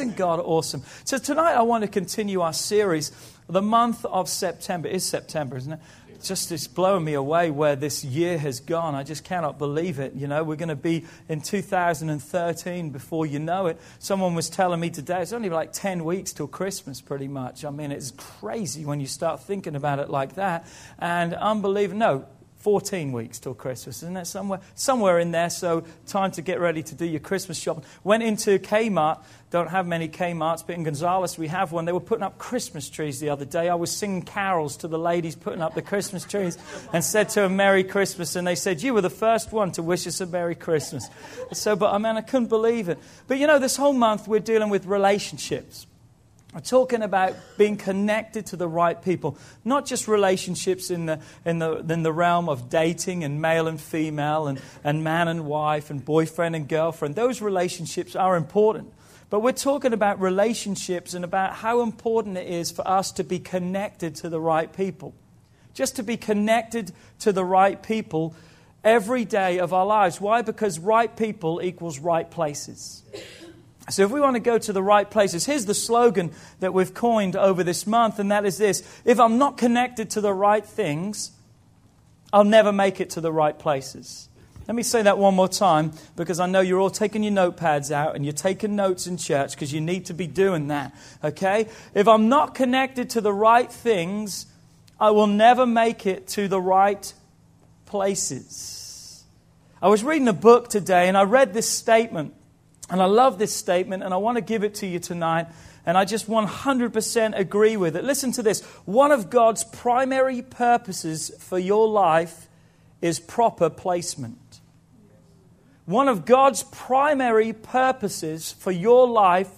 Isn't God awesome? So tonight I want to continue our series. The month of September is September, isn't it? Just it's blowing me away where this year has gone. I just cannot believe it. You know, we're going to be in 2013 before you know it. Someone was telling me today it's only like 10 weeks till Christmas, pretty much. I mean, it's crazy when you start thinking about it like that. And unbelievable. No, 14 weeks till Christmas, isn't it? Somewhere, somewhere in there. So, time to get ready to do your Christmas shopping. Went into Kmart. Don't have many Kmarts, but in Gonzales we have one. They were putting up Christmas trees the other day. I was singing carols to the ladies putting up the Christmas trees and said to them, Merry Christmas. And they said, You were the first one to wish us a Merry Christmas. So, but I mean, I couldn't believe it. But you know, this whole month we're dealing with relationships. Talking about being connected to the right people, not just relationships in the, in the, in the realm of dating and male and female and, and man and wife and boyfriend and girlfriend. Those relationships are important. But we're talking about relationships and about how important it is for us to be connected to the right people. Just to be connected to the right people every day of our lives. Why? Because right people equals right places. So, if we want to go to the right places, here's the slogan that we've coined over this month, and that is this If I'm not connected to the right things, I'll never make it to the right places. Let me say that one more time because I know you're all taking your notepads out and you're taking notes in church because you need to be doing that. Okay? If I'm not connected to the right things, I will never make it to the right places. I was reading a book today and I read this statement. And I love this statement, and I want to give it to you tonight. And I just 100% agree with it. Listen to this. One of God's primary purposes for your life is proper placement. One of God's primary purposes for your life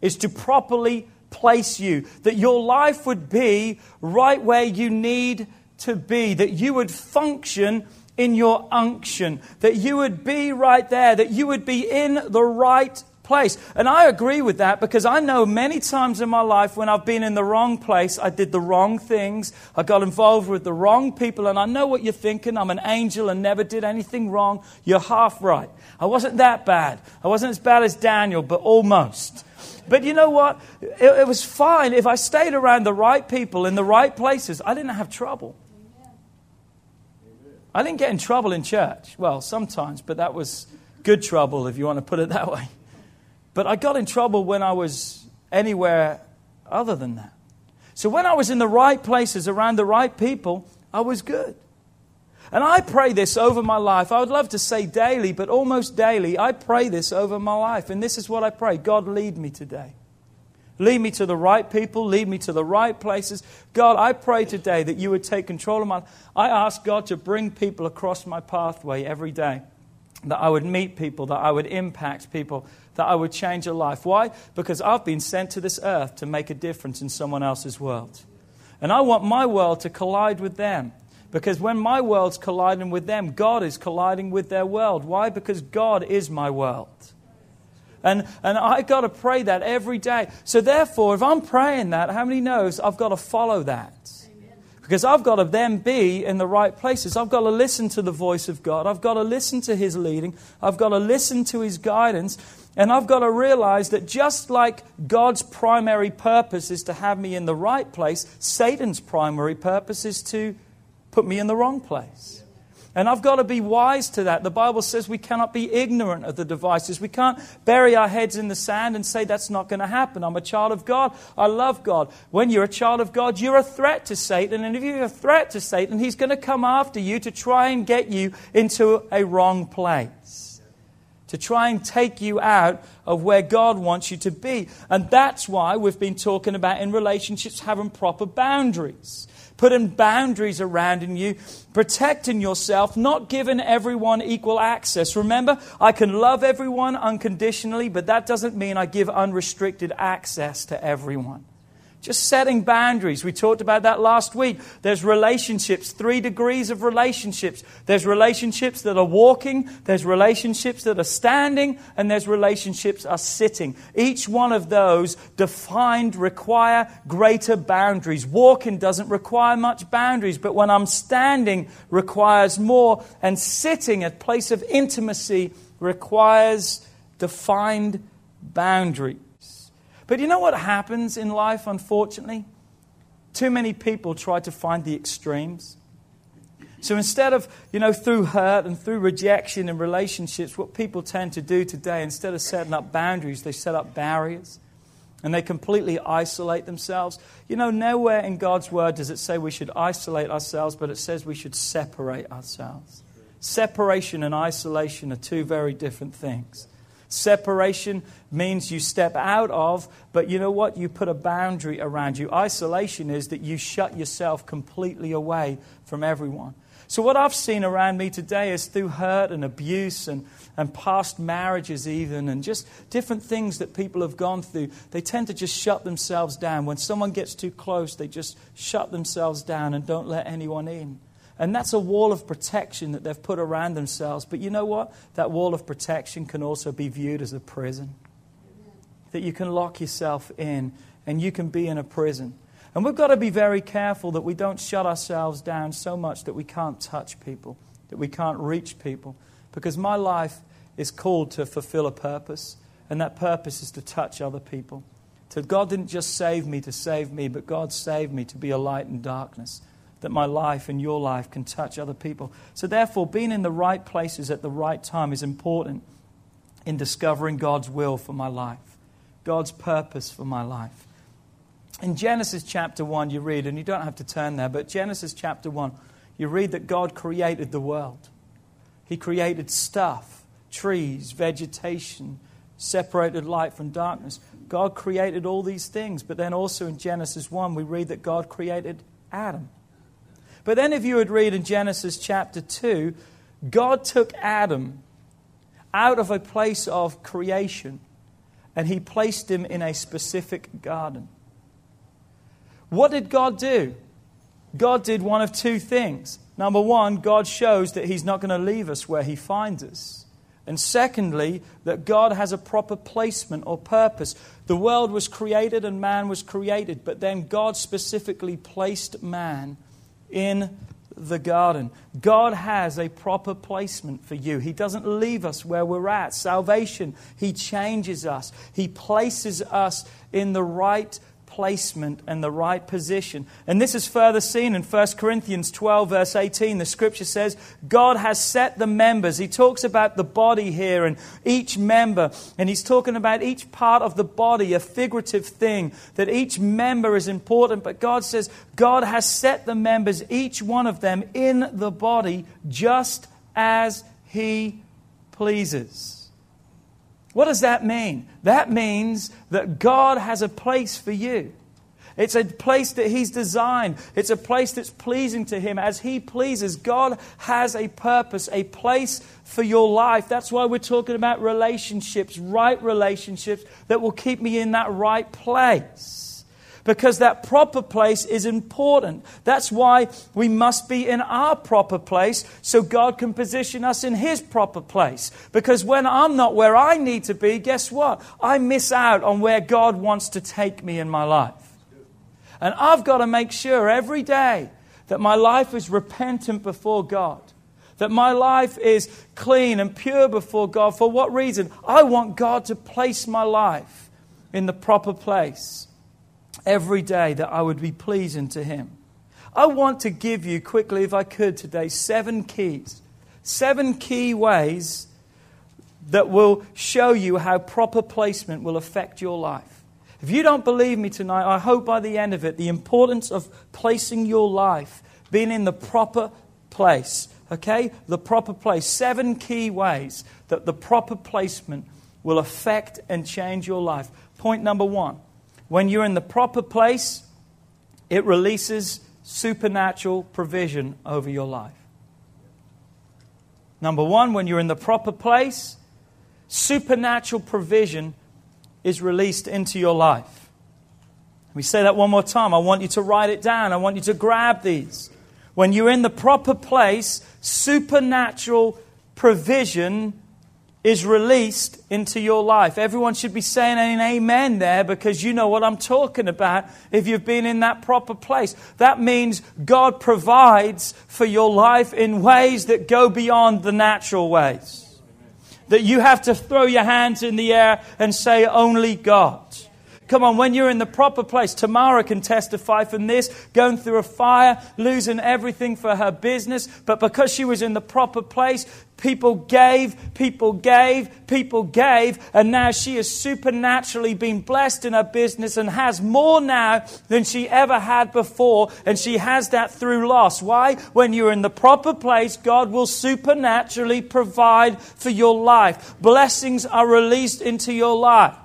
is to properly place you. That your life would be right where you need to be. That you would function in your unction, that you would be right there, that you would be in the right place. And I agree with that because I know many times in my life when I've been in the wrong place, I did the wrong things, I got involved with the wrong people, and I know what you're thinking. I'm an angel and never did anything wrong. You're half right. I wasn't that bad. I wasn't as bad as Daniel, but almost. But you know what? It, it was fine. If I stayed around the right people in the right places, I didn't have trouble. I didn't get in trouble in church. Well, sometimes, but that was good trouble if you want to put it that way. But I got in trouble when I was anywhere other than that. So when I was in the right places around the right people, I was good. And I pray this over my life. I would love to say daily, but almost daily, I pray this over my life. And this is what I pray God, lead me today. Lead me to the right people. Lead me to the right places. God, I pray today that you would take control of my. I ask God to bring people across my pathway every day. That I would meet people, that I would impact people, that I would change a life. Why? Because I've been sent to this earth to make a difference in someone else's world. And I want my world to collide with them. Because when my world's colliding with them, God is colliding with their world. Why? Because God is my world. And, and i got to pray that every day. So, therefore, if I'm praying that, how many knows I've got to follow that? Because I've got to then be in the right places. I've got to listen to the voice of God. I've got to listen to His leading. I've got to listen to His guidance. And I've got to realize that just like God's primary purpose is to have me in the right place, Satan's primary purpose is to put me in the wrong place. And I've got to be wise to that. The Bible says we cannot be ignorant of the devices. We can't bury our heads in the sand and say that's not going to happen. I'm a child of God. I love God. When you're a child of God, you're a threat to Satan. And if you're a threat to Satan, he's going to come after you to try and get you into a wrong place. To try and take you out of where God wants you to be. And that's why we've been talking about in relationships having proper boundaries putting boundaries around in you, protecting yourself, not giving everyone equal access. Remember, I can love everyone unconditionally, but that doesn't mean I give unrestricted access to everyone. Just setting boundaries. We talked about that last week. There's relationships, three degrees of relationships. There's relationships that are walking, there's relationships that are standing, and there's relationships are sitting. Each one of those defined require greater boundaries. Walking doesn't require much boundaries, but when I'm standing requires more, and sitting, a place of intimacy, requires defined boundaries. But you know what happens in life, unfortunately? Too many people try to find the extremes. So instead of, you know, through hurt and through rejection in relationships, what people tend to do today, instead of setting up boundaries, they set up barriers and they completely isolate themselves. You know, nowhere in God's word does it say we should isolate ourselves, but it says we should separate ourselves. Separation and isolation are two very different things. Separation means you step out of, but you know what? You put a boundary around you. Isolation is that you shut yourself completely away from everyone. So, what I've seen around me today is through hurt and abuse and, and past marriages, even, and just different things that people have gone through, they tend to just shut themselves down. When someone gets too close, they just shut themselves down and don't let anyone in. And that's a wall of protection that they've put around themselves. But you know what? That wall of protection can also be viewed as a prison. That you can lock yourself in and you can be in a prison. And we've got to be very careful that we don't shut ourselves down so much that we can't touch people, that we can't reach people. Because my life is called to fulfill a purpose, and that purpose is to touch other people. So God didn't just save me to save me, but God saved me to be a light in darkness that my life and your life can touch other people. So, therefore, being in the right places at the right time is important in discovering God's will for my life, God's purpose for my life. In Genesis chapter 1, you read, and you don't have to turn there, but Genesis chapter 1, you read that God created the world. He created stuff, trees, vegetation, separated light from darkness. God created all these things. But then also in Genesis 1, we read that God created Adam. But then, if you would read in Genesis chapter 2, God took Adam out of a place of creation and he placed him in a specific garden. What did God do? God did one of two things. Number one, God shows that he's not going to leave us where he finds us. And secondly, that God has a proper placement or purpose. The world was created and man was created, but then God specifically placed man in the garden. God has a proper placement for you. He doesn't leave us where we're at. Salvation, He changes us, He places us in the right placement and the right position. And this is further seen in 1 Corinthians 12, verse 18. The scripture says, God has set the members. He talks about the body here and each member. And he's talking about each part of the body, a figurative thing, that each member is important. But God says, God has set the members, each one of them, in the body just as He pleases. What does that mean? That means that God has a place for you. It's a place that He's designed. It's a place that's pleasing to Him as He pleases. God has a purpose, a place for your life. That's why we're talking about relationships, right relationships that will keep me in that right place because that proper place is important. That's why we must be in our proper place so God can position us in His proper place. Because when I'm not where I need to be, guess what? I miss out on where God wants to take me in my life. And I've got to make sure every day that my life is repentant before God. That my life is clean and pure before God. For what reason? I want God to place my life in the proper place every day that I would be pleasing to Him. I want to give you quickly, if I could today, seven keys Seven key ways that will show you how proper placement will affect your life. If you don't believe me tonight, I hope by the end of it, the importance of placing your life, being in the proper place, okay? The proper place. Seven key ways that the proper placement will affect and change your life. Point number one when you're in the proper place, it releases supernatural provision over your life. Number one, when you're in the proper place, supernatural provision is released into your life. Me say that one more time. I want you to write it down. I want you to grab these. When you're in the proper place, supernatural provision is released into your life. Everyone should be saying an amen there because you know what I'm talking about if you've been in that proper place. That means God provides for your life in ways that go beyond the natural ways. That you have to throw your hands in the air and say, Only God. Come on, when you're in the proper place, Tamara can testify from this, going through a fire, losing everything for her business, but because she was in the proper place, people gave, people gave, people gave, and now she has supernaturally been blessed in her business and has more now than she ever had before, and she has that through loss. Why? When you're in the proper place, God will supernaturally provide for your life. Blessings are released into your life.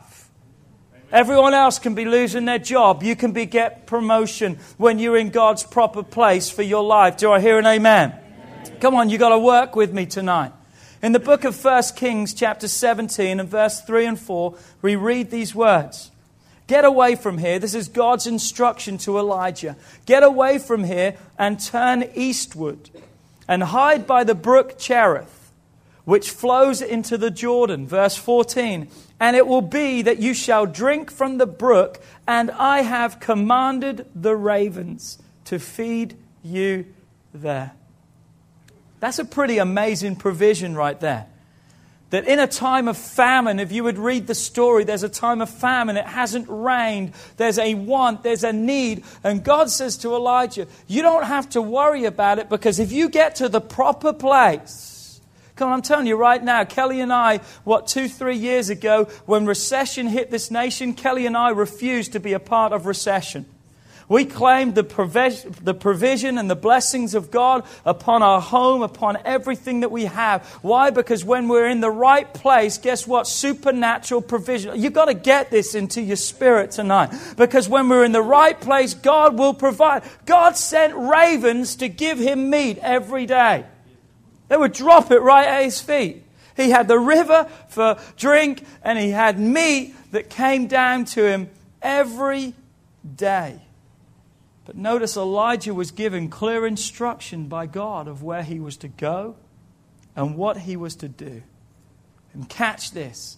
Everyone else can be losing their job. You can be get promotion when you're in God's proper place for your life. Do I hear an amen? amen. Come on, you got to work with me tonight. In the book of 1 Kings, chapter 17, and verse 3 and 4, we read these words Get away from here. This is God's instruction to Elijah. Get away from here and turn eastward and hide by the brook Cherith, which flows into the Jordan. Verse 14. And it will be that you shall drink from the brook, and I have commanded the ravens to feed you there. That's a pretty amazing provision right there. That in a time of famine, if you would read the story, there's a time of famine, it hasn't rained, there's a want, there's a need. And God says to Elijah, You don't have to worry about it because if you get to the proper place, Come on, I'm telling you right now, Kelly and I, what, two, three years ago, when recession hit this nation, Kelly and I refused to be a part of recession. We claimed the, provision, the provision and the blessings of God upon our home, upon everything that we have. Why? Because when we're in the right place, guess what? Supernatural provision. You've got to get this into your spirit tonight. Because when we're in the right place, God will provide. God sent ravens to give him meat every day. They would drop it right at his feet. He had the river for drink, and he had meat that came down to him every day. But notice Elijah was given clear instruction by God of where he was to go and what he was to do. And catch this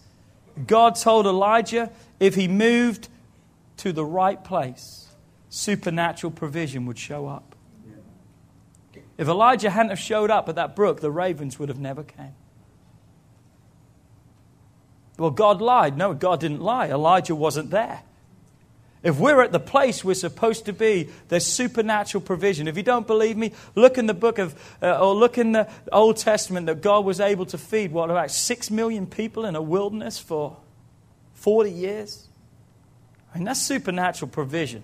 God told Elijah if he moved to the right place, supernatural provision would show up. If Elijah hadn't have showed up at that brook, the ravens would have never came. Well, God lied. No, God didn't lie. Elijah wasn't there. If we're at the place we're supposed to be, there's supernatural provision. If you don't believe me, look in the book of, uh, or look in the Old Testament that God was able to feed, what, about six million people in a wilderness for 40 years? I mean, that's supernatural provision.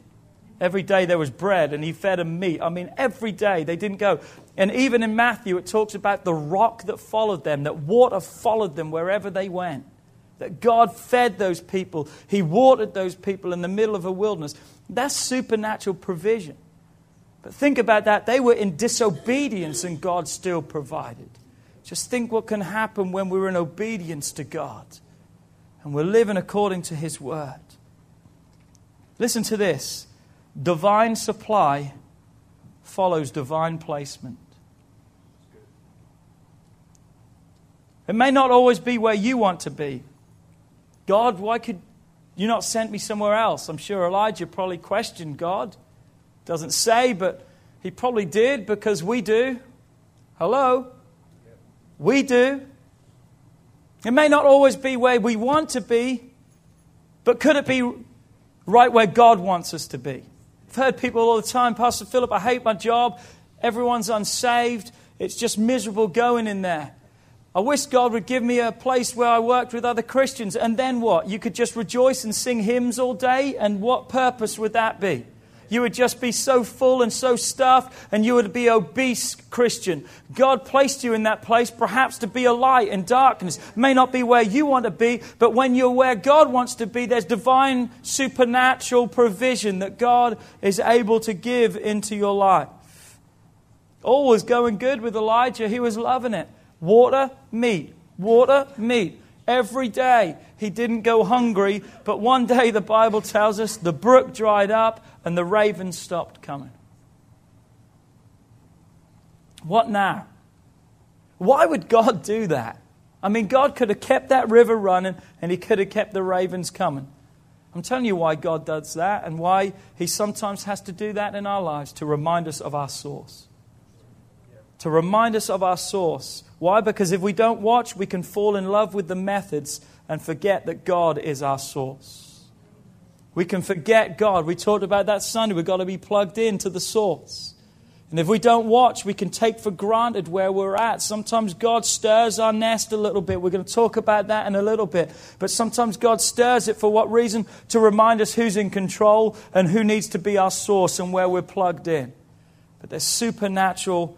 Every day there was bread and he fed them meat. I mean, every day they didn't go. And even in Matthew, it talks about the rock that followed them, that water followed them wherever they went. That God fed those people. He watered those people in the middle of a wilderness. That's supernatural provision. But think about that. They were in disobedience and God still provided. Just think what can happen when we're in obedience to God and we're living according to His word. Listen to this divine supply follows divine placement. It may not always be where you want to be. God, why could you not send me somewhere else? I'm sure Elijah probably questioned God. Doesn't say, but he probably did because we do. Hello? We do. It may not always be where we want to be, but could it be right where God wants us to be? I've heard people all the time, Pastor Philip, I hate my job. Everyone's unsaved. it's just miserable going in there. I wish God would give me a place where I worked with other Christians. And then what? You could just rejoice and sing hymns all day? And what purpose would that be? You would just be so full and so stuffed, and you would be obese Christian. God placed you in that place perhaps to be a light in darkness. May not be where you want to be, but when you're where God wants to be, there's divine supernatural provision that God is able to give into your life. All was going good with Elijah. He was loving it. Water, meat, water, meat. Every day he didn't go hungry, but one day the Bible tells us the brook dried up and the ravens stopped coming. What now? Why would God do that? I mean, God could have kept that river running and he could have kept the ravens coming. I'm telling you why God does that and why he sometimes has to do that in our lives to remind us of our source. To remind us of our source. Why? Because if we don't watch, we can fall in love with the methods and forget that God is our source. We can forget God. We talked about that Sunday. We've got to be plugged in to the source. And if we don't watch, we can take for granted where we're at. Sometimes God stirs our nest a little bit. We're going to talk about that in a little bit. But sometimes God stirs it for what reason? To remind us who's in control and who needs to be our source and where we're plugged in. But there's supernatural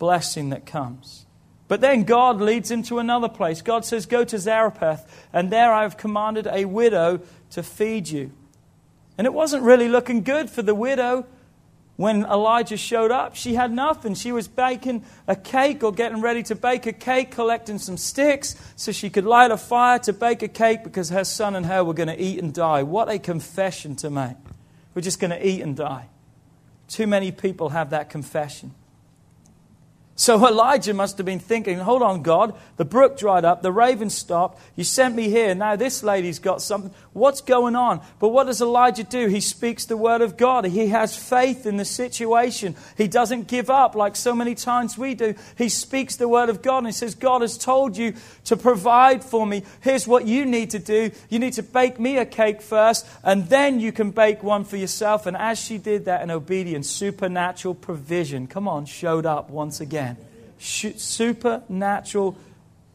blessing that comes. But then God leads him to another place. God says, Go to Zarephath, and there I have commanded a widow to feed you. And it wasn't really looking good for the widow when Elijah showed up. She had nothing. She was baking a cake or getting ready to bake a cake, collecting some sticks so she could light a fire to bake a cake because her son and her were going to eat and die. What a confession to make. We're just going to eat and die. Too many people have that confession. So Elijah must have been thinking, hold on, God, the brook dried up, the raven stopped, you sent me here, now this lady's got something. What's going on? But what does Elijah do? He speaks the word of God. He has faith in the situation. He doesn't give up like so many times we do. He speaks the word of God and he says, God has told you to provide for me. Here's what you need to do. You need to bake me a cake first, and then you can bake one for yourself. And as she did that in obedience, supernatural provision, come on, showed up once again supernatural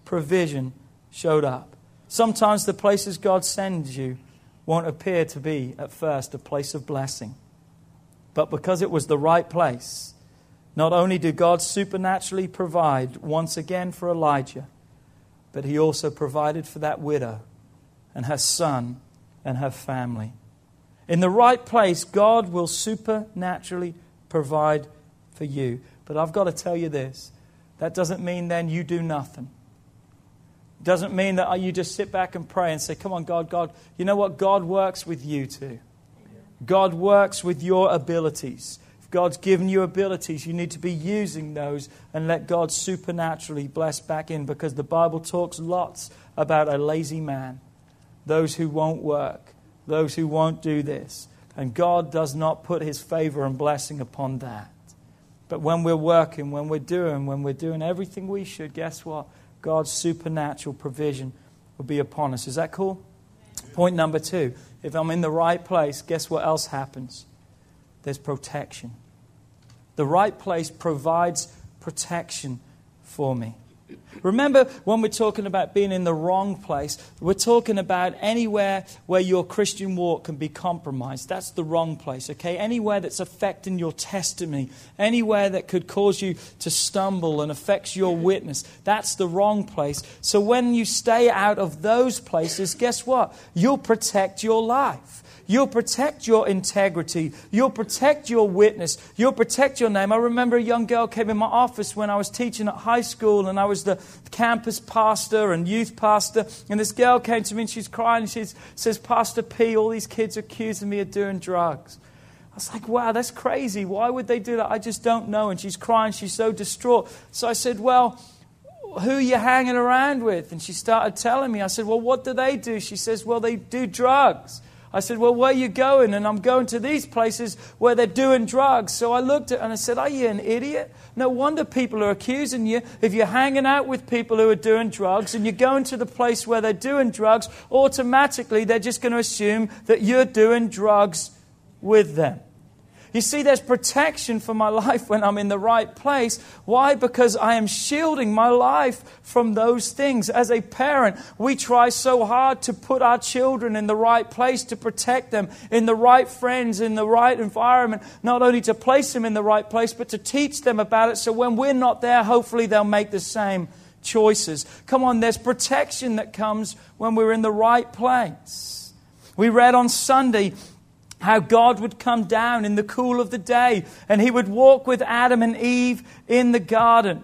provision showed up. Sometimes the places God sends you won't appear to be, at first, a place of blessing. But because it was the right place, not only did God supernaturally provide once again for Elijah, but he also provided for that widow and her son and her family. In the right place, God will supernaturally provide for you. But I've got to tell you this that doesn't mean then you do nothing. Doesn't mean that you just sit back and pray and say, Come on, God, God. You know what? God works with you too. God works with your abilities. If God's given you abilities, you need to be using those and let God supernaturally bless back in because the Bible talks lots about a lazy man, those who won't work, those who won't do this. And God does not put his favor and blessing upon that. But when we're working, when we're doing, when we're doing everything we should, guess what? God's supernatural provision will be upon us. Is that cool? Point number two if I'm in the right place, guess what else happens? There's protection. The right place provides protection for me. Remember when we're talking about being in the wrong place, we're talking about anywhere where your Christian walk can be compromised. That's the wrong place, okay? Anywhere that's affecting your testimony, anywhere that could cause you to stumble and affects your witness, that's the wrong place. So when you stay out of those places, guess what? You'll protect your life. You'll protect your integrity. You'll protect your witness. You'll protect your name. I remember a young girl came in my office when I was teaching at high school and I was the campus pastor and youth pastor. And this girl came to me and she's crying and she says, Pastor P, all these kids are accusing me of doing drugs. I was like, wow, that's crazy. Why would they do that? I just don't know. And she's crying. She's so distraught. So I said, well, who are you hanging around with? And she started telling me. I said, well, what do they do? She says, well, they do drugs. I said, Well, where are you going? And I'm going to these places where they're doing drugs. So I looked at and I said, Are you an idiot? No wonder people are accusing you. If you're hanging out with people who are doing drugs and you're going to the place where they're doing drugs, automatically they're just going to assume that you're doing drugs with them. You see, there's protection for my life when I'm in the right place. Why? Because I am shielding my life from those things. As a parent, we try so hard to put our children in the right place, to protect them, in the right friends, in the right environment, not only to place them in the right place, but to teach them about it so when we're not there, hopefully they'll make the same choices. Come on, there's protection that comes when we're in the right place. We read on Sunday how God would come down in the cool of the day and he would walk with Adam and Eve in the garden.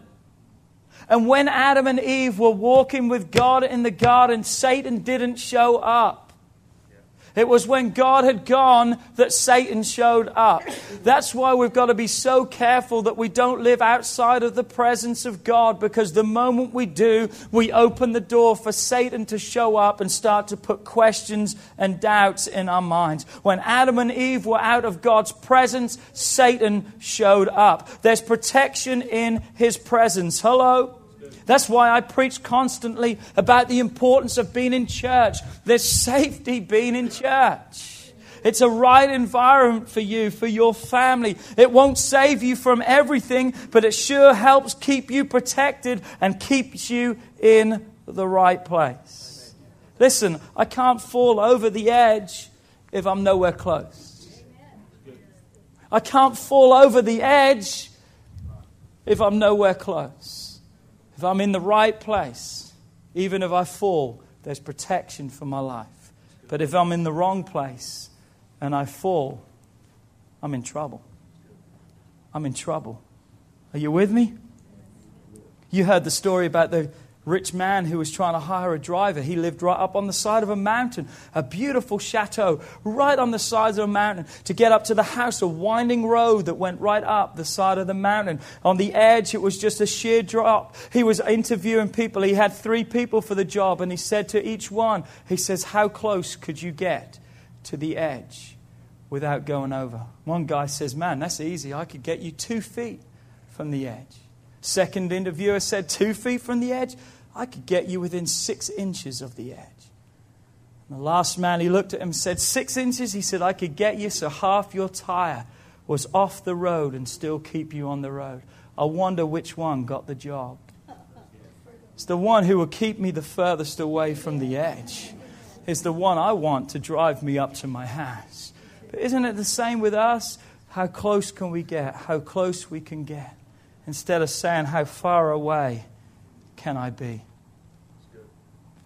And when Adam and Eve were walking with God in the garden, Satan didn't show up. It was when God had gone that Satan showed up. That's why we've got to be so careful that we don't live outside of the presence of God because the moment we do, we open the door for Satan to show up and start to put questions and doubts in our minds. When Adam and Eve were out of God's presence, Satan showed up. There's protection in his presence. Hello? That's why I preach constantly about the importance of being in church. There's safety being in church. It's a right environment for you, for your family. It won't save you from everything, but it sure helps keep you protected and keeps you in the right place. Listen, I can't fall over the edge if I'm nowhere close. I can't fall over the edge if I'm nowhere close. If I'm in the right place, even if I fall, there's protection for my life. But if I'm in the wrong place and I fall, I'm in trouble. I'm in trouble. Are you with me? You heard the story about the rich man who was trying to hire a driver. He lived right up on the side of a mountain, a beautiful chateau, right on the sides of a mountain. To get up to the house, a winding road that went right up the side of the mountain. On the edge, it was just a sheer drop. He was interviewing people. He had three people for the job, and he said to each one, He says, How close could you get to the edge without going over? One guy says, Man, that's easy. I could get you two feet from the edge. Second interviewer said, Two feet from the edge? I could get you within six inches of the edge. And the last man, he looked at him and said, Six inches? He said, I could get you so half your tire was off the road and still keep you on the road. I wonder which one got the job. It's the one who will keep me the furthest away from the edge. It's the one I want to drive me up to my house. But isn't it the same with us? How close can we get? How close we can get? Instead of saying, How far away can I be?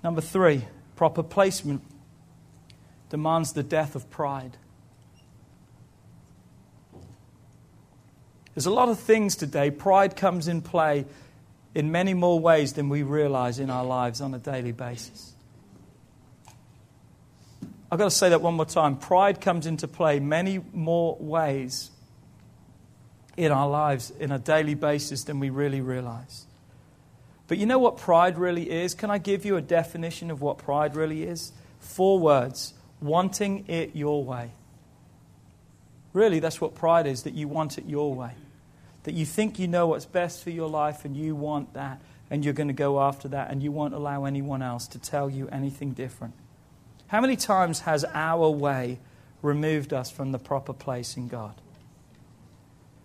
Number three, proper placement demands the death of pride. There's a lot of things today. Pride comes in play in many more ways than we realize in our lives on a daily basis. I've got to say that one more time. Pride comes into play many more ways in our lives in a daily basis than we really realize. But you know what pride really is? Can I give you a definition of what pride really is? Four words wanting it your way. Really, that's what pride is that you want it your way. That you think you know what's best for your life and you want that and you're going to go after that and you won't allow anyone else to tell you anything different. How many times has our way removed us from the proper place in God?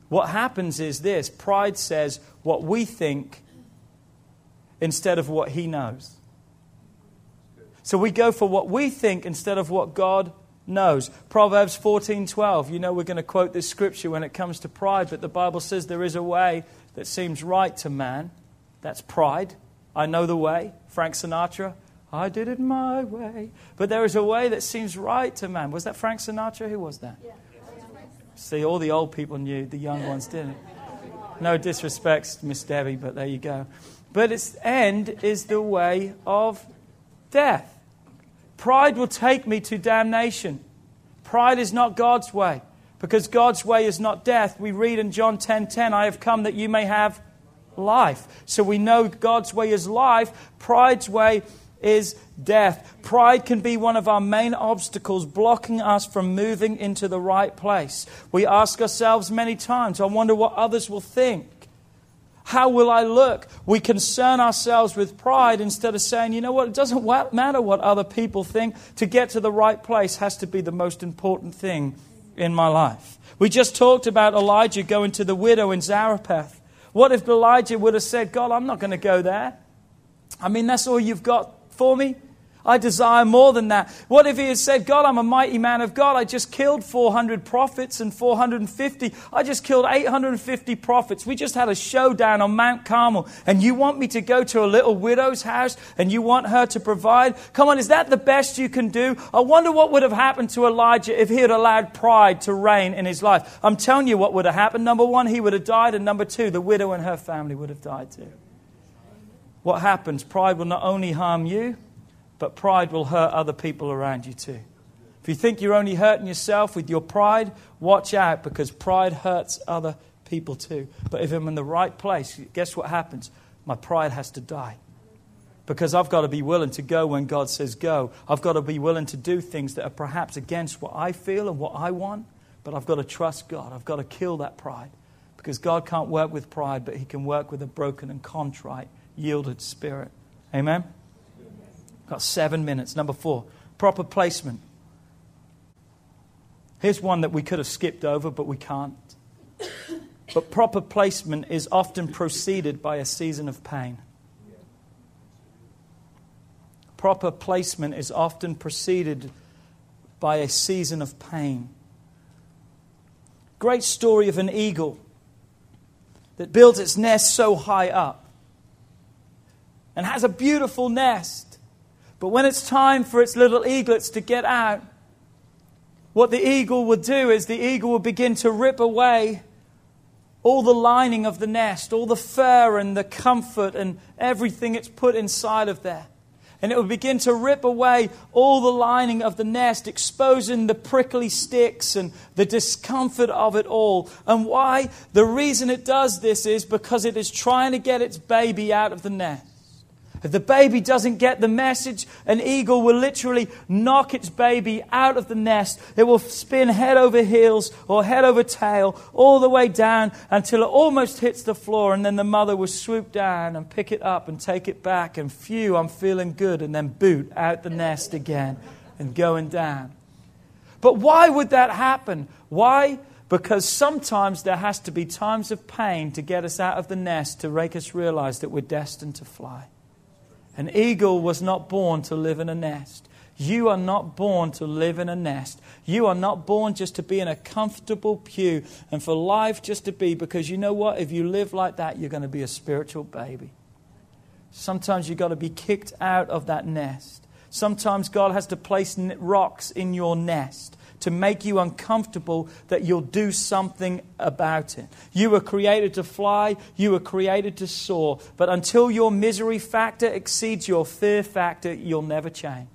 What happens is this pride says what we think instead of what He knows. So we go for what we think instead of what God knows. Proverbs 14:12. You know we're going to quote this scripture when it comes to pride, but the Bible says there is a way that seems right to man. That's pride. I know the way. Frank Sinatra. I did it my way. But there is a way that seems right to man. Was that Frank Sinatra? Who was that? Yeah. See, all the old people knew, the young ones didn't. No disrespect, Miss Debbie, but there you go but its end is the way of death. Pride will take me to damnation. Pride is not God's way, because God's way is not death. We read in John 10:10, 10, 10, "I have come that you may have life." So we know God's way is life. Pride's way is death. Pride can be one of our main obstacles blocking us from moving into the right place. We ask ourselves many times, I wonder what others will think. How will I look? We concern ourselves with pride instead of saying, you know what, it doesn't matter what other people think. To get to the right place has to be the most important thing in my life. We just talked about Elijah going to the widow in Zarephath. What if Elijah would have said, God, I'm not going to go there? I mean, that's all you've got for me? I desire more than that. What if he had said, God, I'm a mighty man of God. I just killed 400 prophets and 450. I just killed 850 prophets. We just had a showdown on Mount Carmel. And you want me to go to a little widow's house and you want her to provide? Come on, is that the best you can do? I wonder what would have happened to Elijah if he had allowed pride to reign in his life. I'm telling you what would have happened. Number one, he would have died. And number two, the widow and her family would have died too. What happens? Pride will not only harm you, but pride will hurt other people around you too. If you think you're only hurting yourself with your pride, watch out because pride hurts other people too. But if I'm in the right place, guess what happens? My pride has to die. Because I've got to be willing to go when God says go. I've got to be willing to do things that are perhaps against what I feel and what I want, but I've got to trust God. I've got to kill that pride. Because God can't work with pride, but He can work with a broken and contrite, yielded spirit. Amen? Got seven minutes. Number four, proper placement. Here's one that we could have skipped over, but we can't. But proper placement is often preceded by a season of pain. Proper placement is often preceded by a season of pain. Great story of an eagle that builds its nest so high up and has a beautiful nest. But when it's time for its little eaglets to get out, what the eagle would do is the eagle would begin to rip away all the lining of the nest, all the fur and the comfort and everything it's put inside of there. And it would begin to rip away all the lining of the nest, exposing the prickly sticks and the discomfort of it all. And why? The reason it does this is because it is trying to get its baby out of the nest. If the baby doesn't get the message, an eagle will literally knock its baby out of the nest. It will spin head over heels or head over tail all the way down until it almost hits the floor, and then the mother will swoop down and pick it up and take it back, and phew, I'm feeling good, and then boot out the nest again and going down. But why would that happen? Why? Because sometimes there has to be times of pain to get us out of the nest to make us realize that we're destined to fly. An eagle was not born to live in a nest. You are not born to live in a nest. You are not born just to be in a comfortable pew and for life just to be, because you know what? If you live like that, you're going to be a spiritual baby. Sometimes you've got to be kicked out of that nest. Sometimes God has to place rocks in your nest to make you uncomfortable that you'll do something about it. You were created to fly, you were created to soar, but until your misery factor exceeds your fear factor, you'll never change.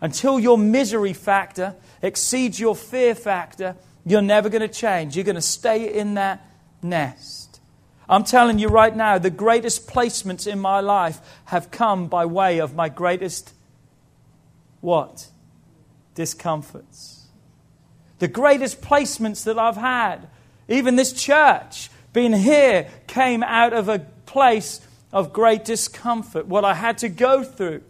Until your misery factor exceeds your fear factor, you're never going to change. You're going to stay in that nest. I'm telling you right now, the greatest placements in my life have come by way of my greatest what? Discomforts. The greatest placements that I've had, even this church, being here, came out of a place of great discomfort, what I had to go through.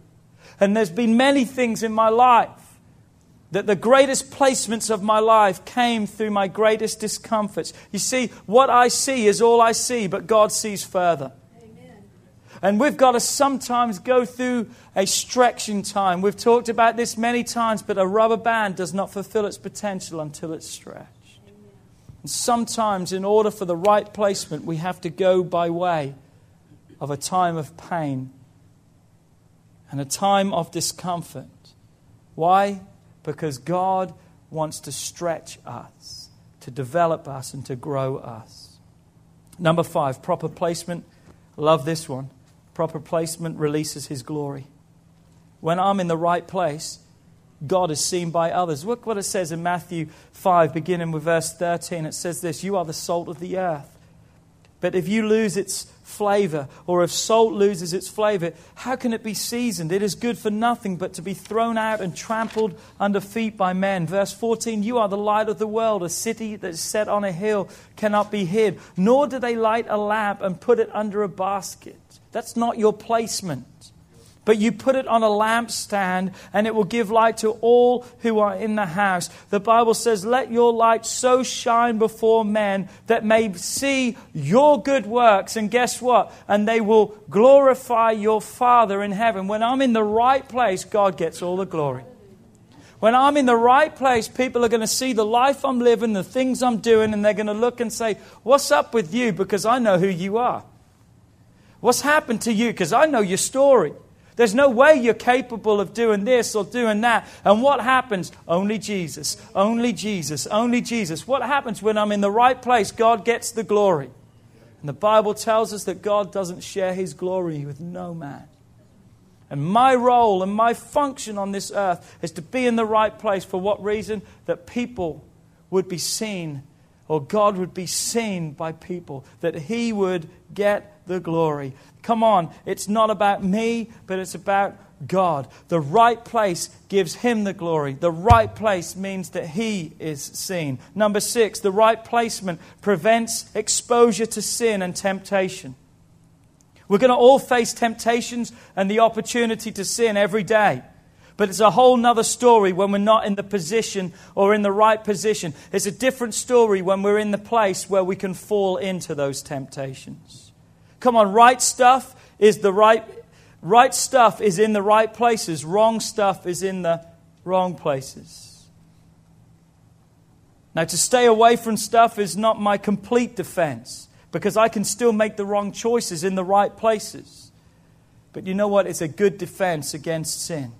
And there's been many things in my life that the greatest placements of my life came through my greatest discomforts. You see, what I see is all I see, but God sees further. And we've got to sometimes go through a stretching time. We've talked about this many times, but a rubber band does not fulfill its potential until it's stretched. And sometimes, in order for the right placement, we have to go by way of a time of pain and a time of discomfort. Why? Because God wants to stretch us, to develop us, and to grow us. Number five, proper placement. Love this one Proper placement releases His glory. When I'm in the right place, God is seen by others. Look what it says in Matthew 5, beginning with verse 13. It says this You are the salt of the earth. But if you lose its flavor, or if salt loses its flavor, how can it be seasoned? It is good for nothing but to be thrown out and trampled under feet by men. Verse 14 You are the light of the world. A city that is set on a hill cannot be hid. Nor do they light a lamp and put it under a basket. That's not your placement. But you put it on a lampstand and it will give light to all who are in the house. The Bible says, Let your light so shine before men that may see your good works. And guess what? And they will glorify your Father in heaven. When I'm in the right place, God gets all the glory. When I'm in the right place, people are going to see the life I'm living, the things I'm doing, and they're going to look and say, What's up with you? Because I know who you are. What's happened to you? Because I know your story. There's no way you're capable of doing this or doing that. And what happens? Only Jesus. Only Jesus. Only Jesus. What happens when I'm in the right place? God gets the glory. And the Bible tells us that God doesn't share his glory with no man. And my role and my function on this earth is to be in the right place. For what reason? That people would be seen, or God would be seen by people, that He would get the glory. Come on, it's not about me, but it's about God. The right place gives Him the glory. The right place means that He is seen. Number six, the right placement prevents exposure to sin and temptation. We're going to all face temptations and the opportunity to sin every day. But it's a whole nother story when we're not in the position or in the right position. It's a different story when we're in the place where we can fall into those temptations. Come on, right stuff is the right right stuff is in the right places. Wrong stuff is in the wrong places. Now, to stay away from stuff is not my complete defense because I can still make the wrong choices in the right places. But you know what? It's a good defense against sin.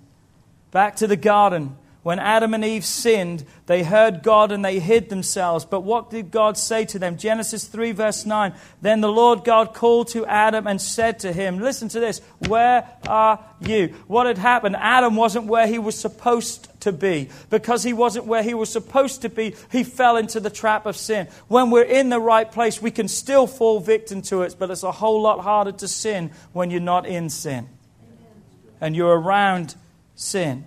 Back to the garden. When Adam and Eve sinned, they heard God and they hid themselves. But what did God say to them? Genesis 3, verse 9. Then the Lord God called to Adam and said to him, Listen to this, where are you? What had happened? Adam wasn't where he was supposed to be. Because he wasn't where he was supposed to be, he fell into the trap of sin. When we're in the right place, we can still fall victim to it, but it's a whole lot harder to sin when you're not in sin and you're around sin.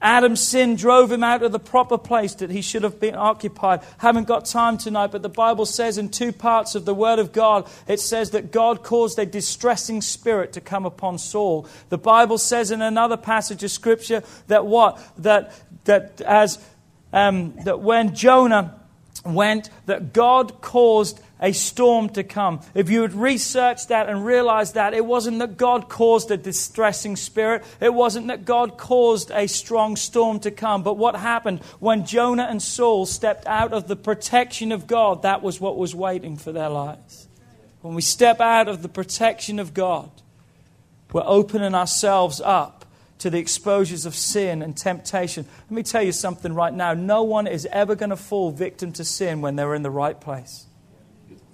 Adam's sin drove him out of the proper place that he should have been occupied. Haven't got time tonight, but the Bible says in two parts of the Word of God, it says that God caused a distressing spirit to come upon Saul. The Bible says in another passage of Scripture that what? That, that as, um, that when Jonah went, that God caused a storm to come. If you had researched that and realized that it wasn't that God caused a distressing spirit, it wasn't that God caused a strong storm to come, but what happened when Jonah and Saul stepped out of the protection of God, that was what was waiting for their lives. When we step out of the protection of God, we're opening ourselves up to the exposures of sin and temptation. Let me tell you something right now. No one is ever going to fall victim to sin when they're in the right place.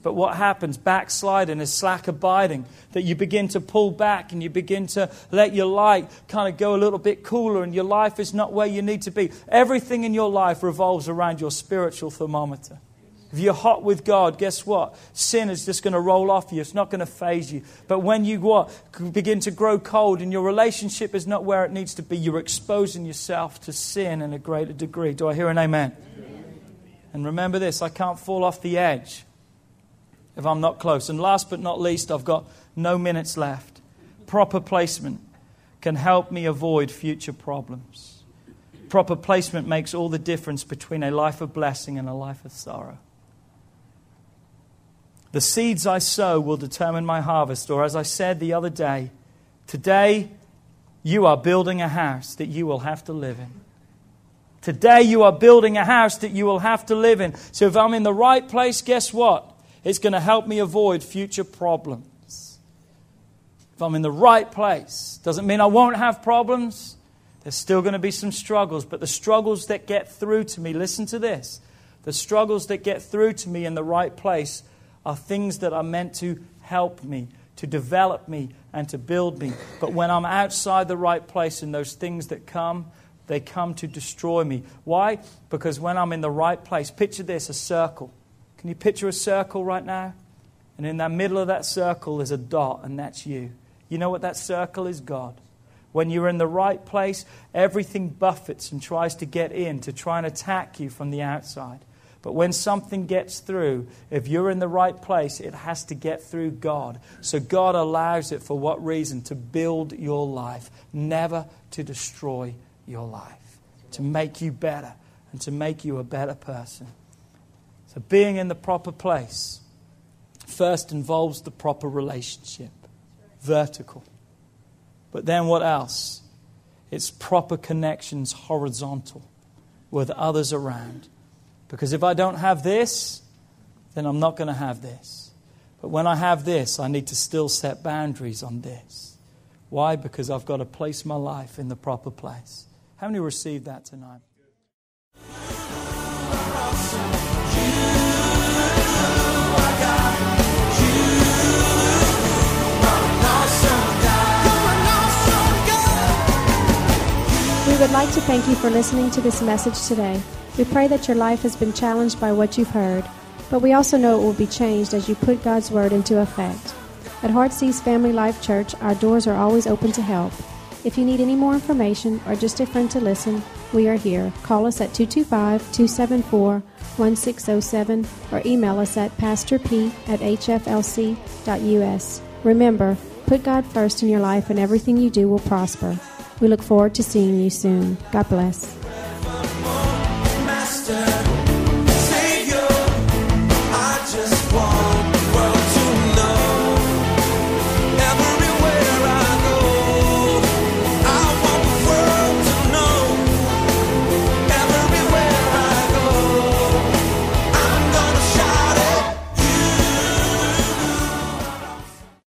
But what happens? Backsliding is slack abiding. That you begin to pull back and you begin to let your light kind of go a little bit cooler and your life is not where you need to be. Everything in your life revolves around your spiritual thermometer. If you're hot with God, guess what? Sin is just going to roll off you. It's not going to faze you. But when you what, begin to grow cold and your relationship is not where it needs to be, you're exposing yourself to sin in a greater degree. Do I hear an amen? amen. And remember this I can't fall off the edge if I'm not close. And last but not least, I've got no minutes left. Proper placement can help me avoid future problems. Proper placement makes all the difference between a life of blessing and a life of sorrow. The seeds I sow will determine my harvest. Or, as I said the other day, today you are building a house that you will have to live in. Today you are building a house that you will have to live in. So, if I'm in the right place, guess what? It's going to help me avoid future problems. If I'm in the right place, doesn't mean I won't have problems. There's still going to be some struggles, but the struggles that get through to me, listen to this. The struggles that get through to me in the right place are things that are meant to help me, to develop me, and to build me. But when I'm outside the right place and those things that come, they come to destroy me. Why? Because when I'm in the right place, picture this a circle. Can you picture a circle right now? And in the middle of that circle is a dot, and that's you. You know what that circle is? God. When you're in the right place, everything buffets and tries to get in to try and attack you from the outside. But when something gets through, if you're in the right place, it has to get through God. So God allows it for what reason? To build your life, never to destroy your life, to make you better and to make you a better person. So being in the proper place first involves the proper relationship, vertical. But then what else? It's proper connections, horizontal, with others around. Because if I don't have this, then I'm not going to have this. But when I have this, I need to still set boundaries on this. Why? Because I've got to place my life in the proper place. How many received that tonight? We would like to thank you for listening to this message today. We pray that your life has been challenged by what you've heard, but we also know it will be changed as you put God's Word into effect. At Heartsease Family Life Church, our doors are always open to help. If you need any more information or just a friend to listen, we are here. Call us at 225 274 1607 or email us at pastorp at hflc.us. Remember, put God first in your life and everything you do will prosper. We look forward to seeing you soon. God bless.